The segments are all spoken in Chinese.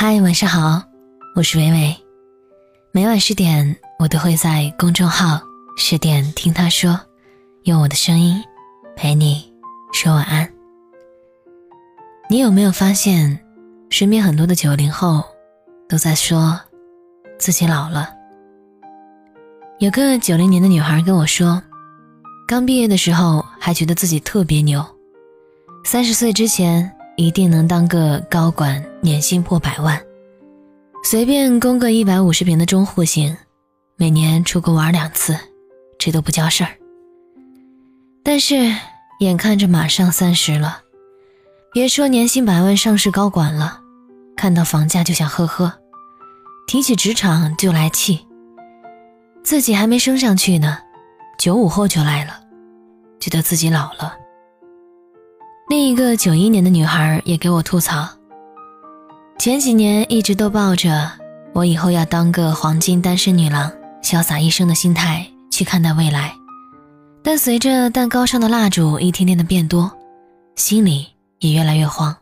嗨，晚上好，我是伟伟。每晚十点，我都会在公众号“十点听他说”，用我的声音陪你说晚安。你有没有发现，身边很多的九零后都在说自己老了？有个九零年的女孩跟我说，刚毕业的时候还觉得自己特别牛，三十岁之前。一定能当个高管，年薪破百万，随便供个一百五十平的中户型，每年出国玩两次，这都不叫事儿。但是眼看着马上三十了，别说年薪百万上市高管了，看到房价就想呵呵，提起职场就来气，自己还没升上去呢，九五后就来了，觉得自己老了。另一个九一年的女孩也给我吐槽，前几年一直都抱着我以后要当个黄金单身女郎，潇洒一生的心态去看待未来，但随着蛋糕上的蜡烛一天天的变多，心里也越来越慌。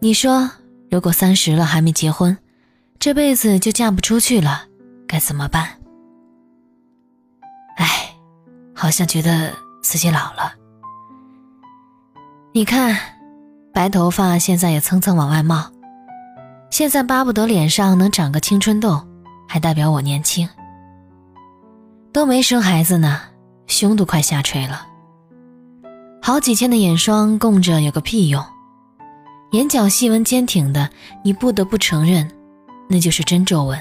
你说，如果三十了还没结婚，这辈子就嫁不出去了，该怎么办？哎，好像觉得自己老了。你看，白头发现在也蹭蹭往外冒。现在巴不得脸上能长个青春痘，还代表我年轻。都没生孩子呢，胸都快下垂了。好几千的眼霜供着有个屁用？眼角细纹坚挺的，你不得不承认，那就是真皱纹。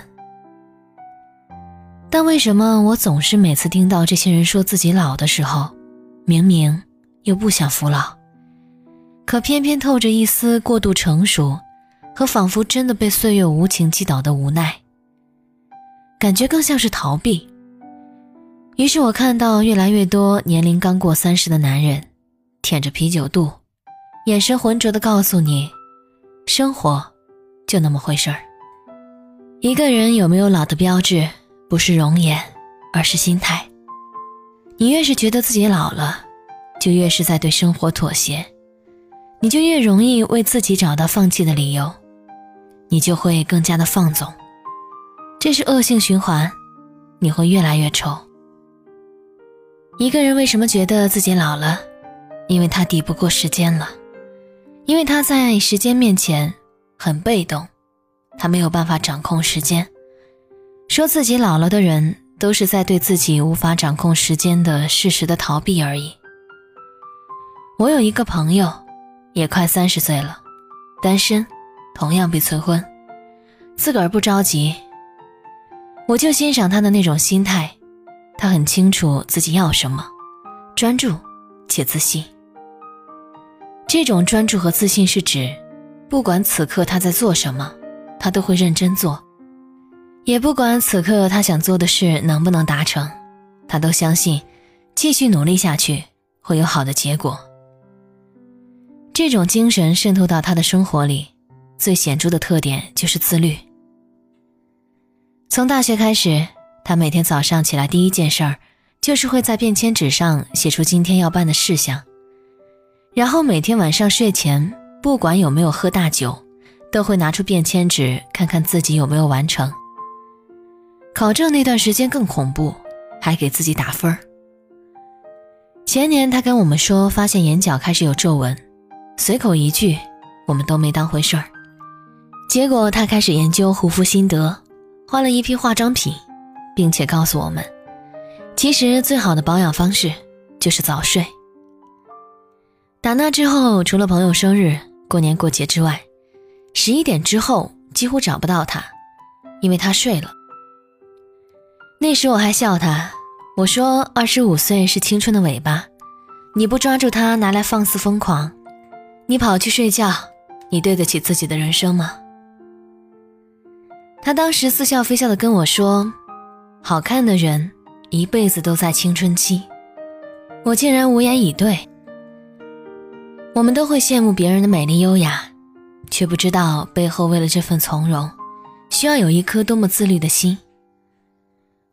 但为什么我总是每次听到这些人说自己老的时候，明明又不想服老？可偏偏透着一丝过度成熟，和仿佛真的被岁月无情击倒的无奈，感觉更像是逃避。于是我看到越来越多年龄刚过三十的男人，舔着啤酒肚，眼神浑浊的告诉你，生活就那么回事儿。一个人有没有老的标志，不是容颜，而是心态。你越是觉得自己老了，就越是在对生活妥协。你就越容易为自己找到放弃的理由，你就会更加的放纵，这是恶性循环，你会越来越丑。一个人为什么觉得自己老了？因为他抵不过时间了，因为他在时间面前很被动，他没有办法掌控时间。说自己老了的人，都是在对自己无法掌控时间的事实的逃避而已。我有一个朋友。也快三十岁了，单身，同样被催婚，自个儿不着急。我就欣赏他的那种心态，他很清楚自己要什么，专注且自信。这种专注和自信是指，不管此刻他在做什么，他都会认真做，也不管此刻他想做的事能不能达成，他都相信，继续努力下去会有好的结果。这种精神渗透到他的生活里，最显著的特点就是自律。从大学开始，他每天早上起来第一件事儿，就是会在便签纸上写出今天要办的事项，然后每天晚上睡前，不管有没有喝大酒，都会拿出便签纸看看自己有没有完成。考证那段时间更恐怖，还给自己打分儿。前年他跟我们说，发现眼角开始有皱纹。随口一句，我们都没当回事儿。结果他开始研究护肤心得，换了一批化妆品，并且告诉我们，其实最好的保养方式就是早睡。打那之后，除了朋友生日、过年过节之外，十一点之后几乎找不到他，因为他睡了。那时我还笑他，我说二十五岁是青春的尾巴，你不抓住它拿来放肆疯狂。你跑去睡觉，你对得起自己的人生吗？他当时似笑非笑的跟我说：“好看的人一辈子都在青春期。”我竟然无言以对。我们都会羡慕别人的美丽优雅，却不知道背后为了这份从容，需要有一颗多么自律的心。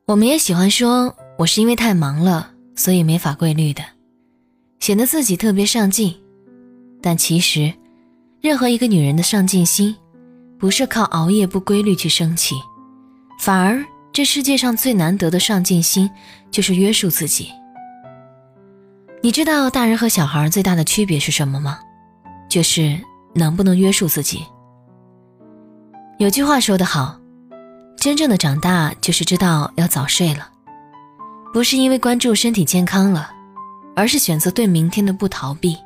我们也喜欢说：“我是因为太忙了，所以没法规律的，显得自己特别上进。”但其实，任何一个女人的上进心，不是靠熬夜不规律去生气，反而这世界上最难得的上进心就是约束自己。你知道大人和小孩最大的区别是什么吗？就是能不能约束自己。有句话说得好，真正的长大就是知道要早睡了，不是因为关注身体健康了，而是选择对明天的不逃避。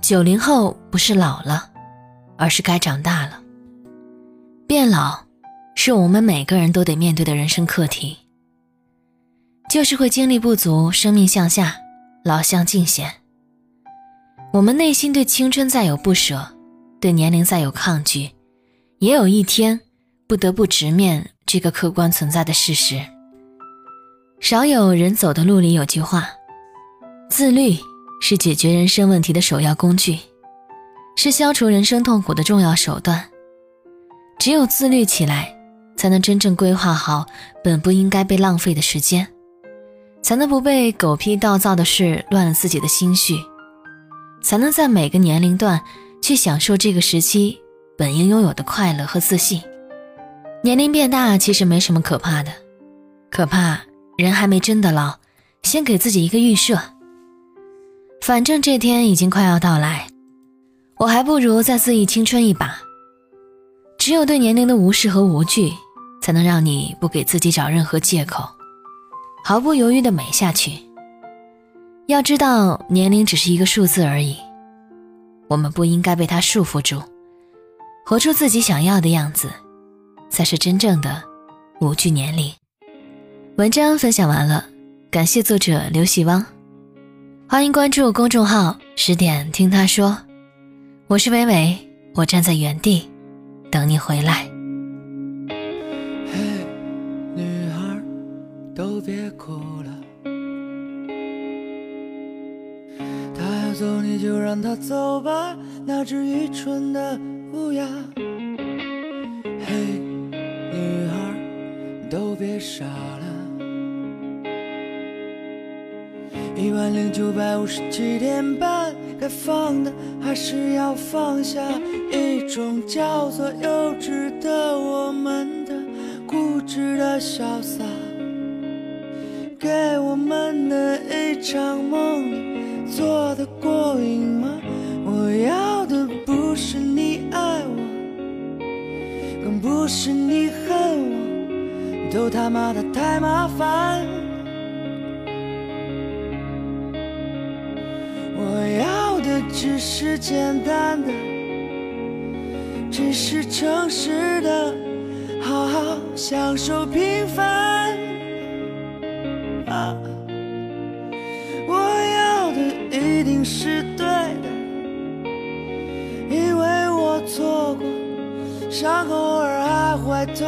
九零后不是老了，而是该长大了。变老，是我们每个人都得面对的人生课题。就是会精力不足，生命向下，老相尽显。我们内心对青春再有不舍，对年龄再有抗拒，也有一天不得不直面这个客观存在的事实。少有人走的路里有句话：自律。是解决人生问题的首要工具，是消除人生痛苦的重要手段。只有自律起来，才能真正规划好本不应该被浪费的时间，才能不被狗屁倒灶的事乱了自己的心绪，才能在每个年龄段去享受这个时期本应拥有的快乐和自信。年龄变大其实没什么可怕的，可怕人还没真的老，先给自己一个预设。反正这天已经快要到来，我还不如再肆意青春一把。只有对年龄的无视和无惧，才能让你不给自己找任何借口，毫不犹豫地美下去。要知道，年龄只是一个数字而已，我们不应该被它束缚住，活出自己想要的样子，才是真正的无惧年龄。文章分享完了，感谢作者刘喜汪。欢迎关注公众号“十点听他说”，我是伟伟，我站在原地等你回来。嘿，女孩，都别哭了。他要走，你就让他走吧，那只愚蠢的乌鸦。嘿，女孩，都别傻了。一万零九百五十七天半，该放的还是要放下，一种叫做幼稚的我们的固执的潇洒，给我们的一场梦做的过瘾吗？我要的不是你爱我，更不是你恨我，都他妈的太麻烦。只是简单的，只是诚实的，好好享受平凡。啊，我要的一定是对的，因为我错过，伤口偶尔还会痛。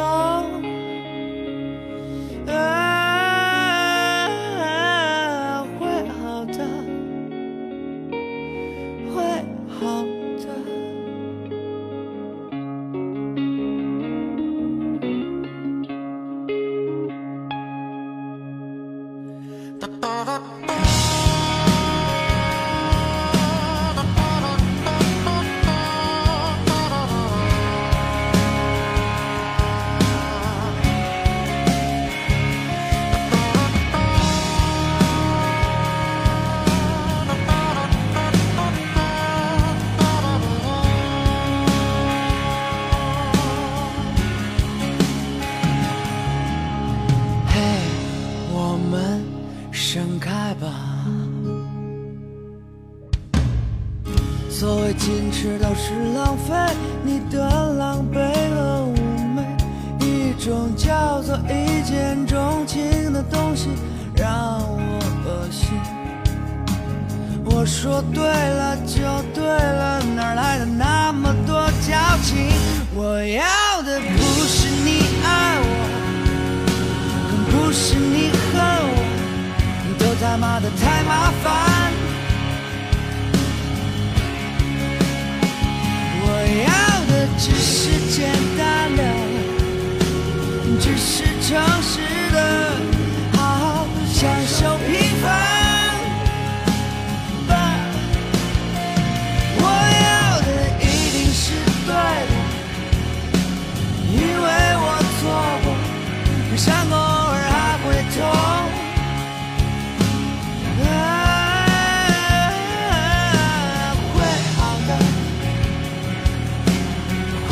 Uh-huh. 是浪费，你的狼狈和妩媚，一种叫做一见钟情的东西让我恶心。我说对了就对了，哪来的那么多矫情？我要的不是你爱我，更不是你恨我，都他妈的太麻烦。偶尔还会痛，会好的，会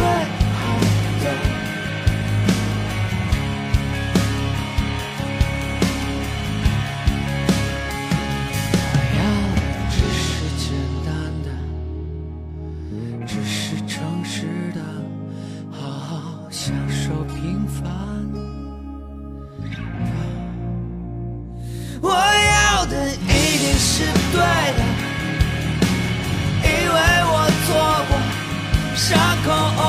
好的。我要的只是简单的，只是诚实的，好好享受平凡。的一定是对的，因为我做过伤口。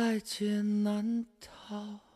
在劫难逃。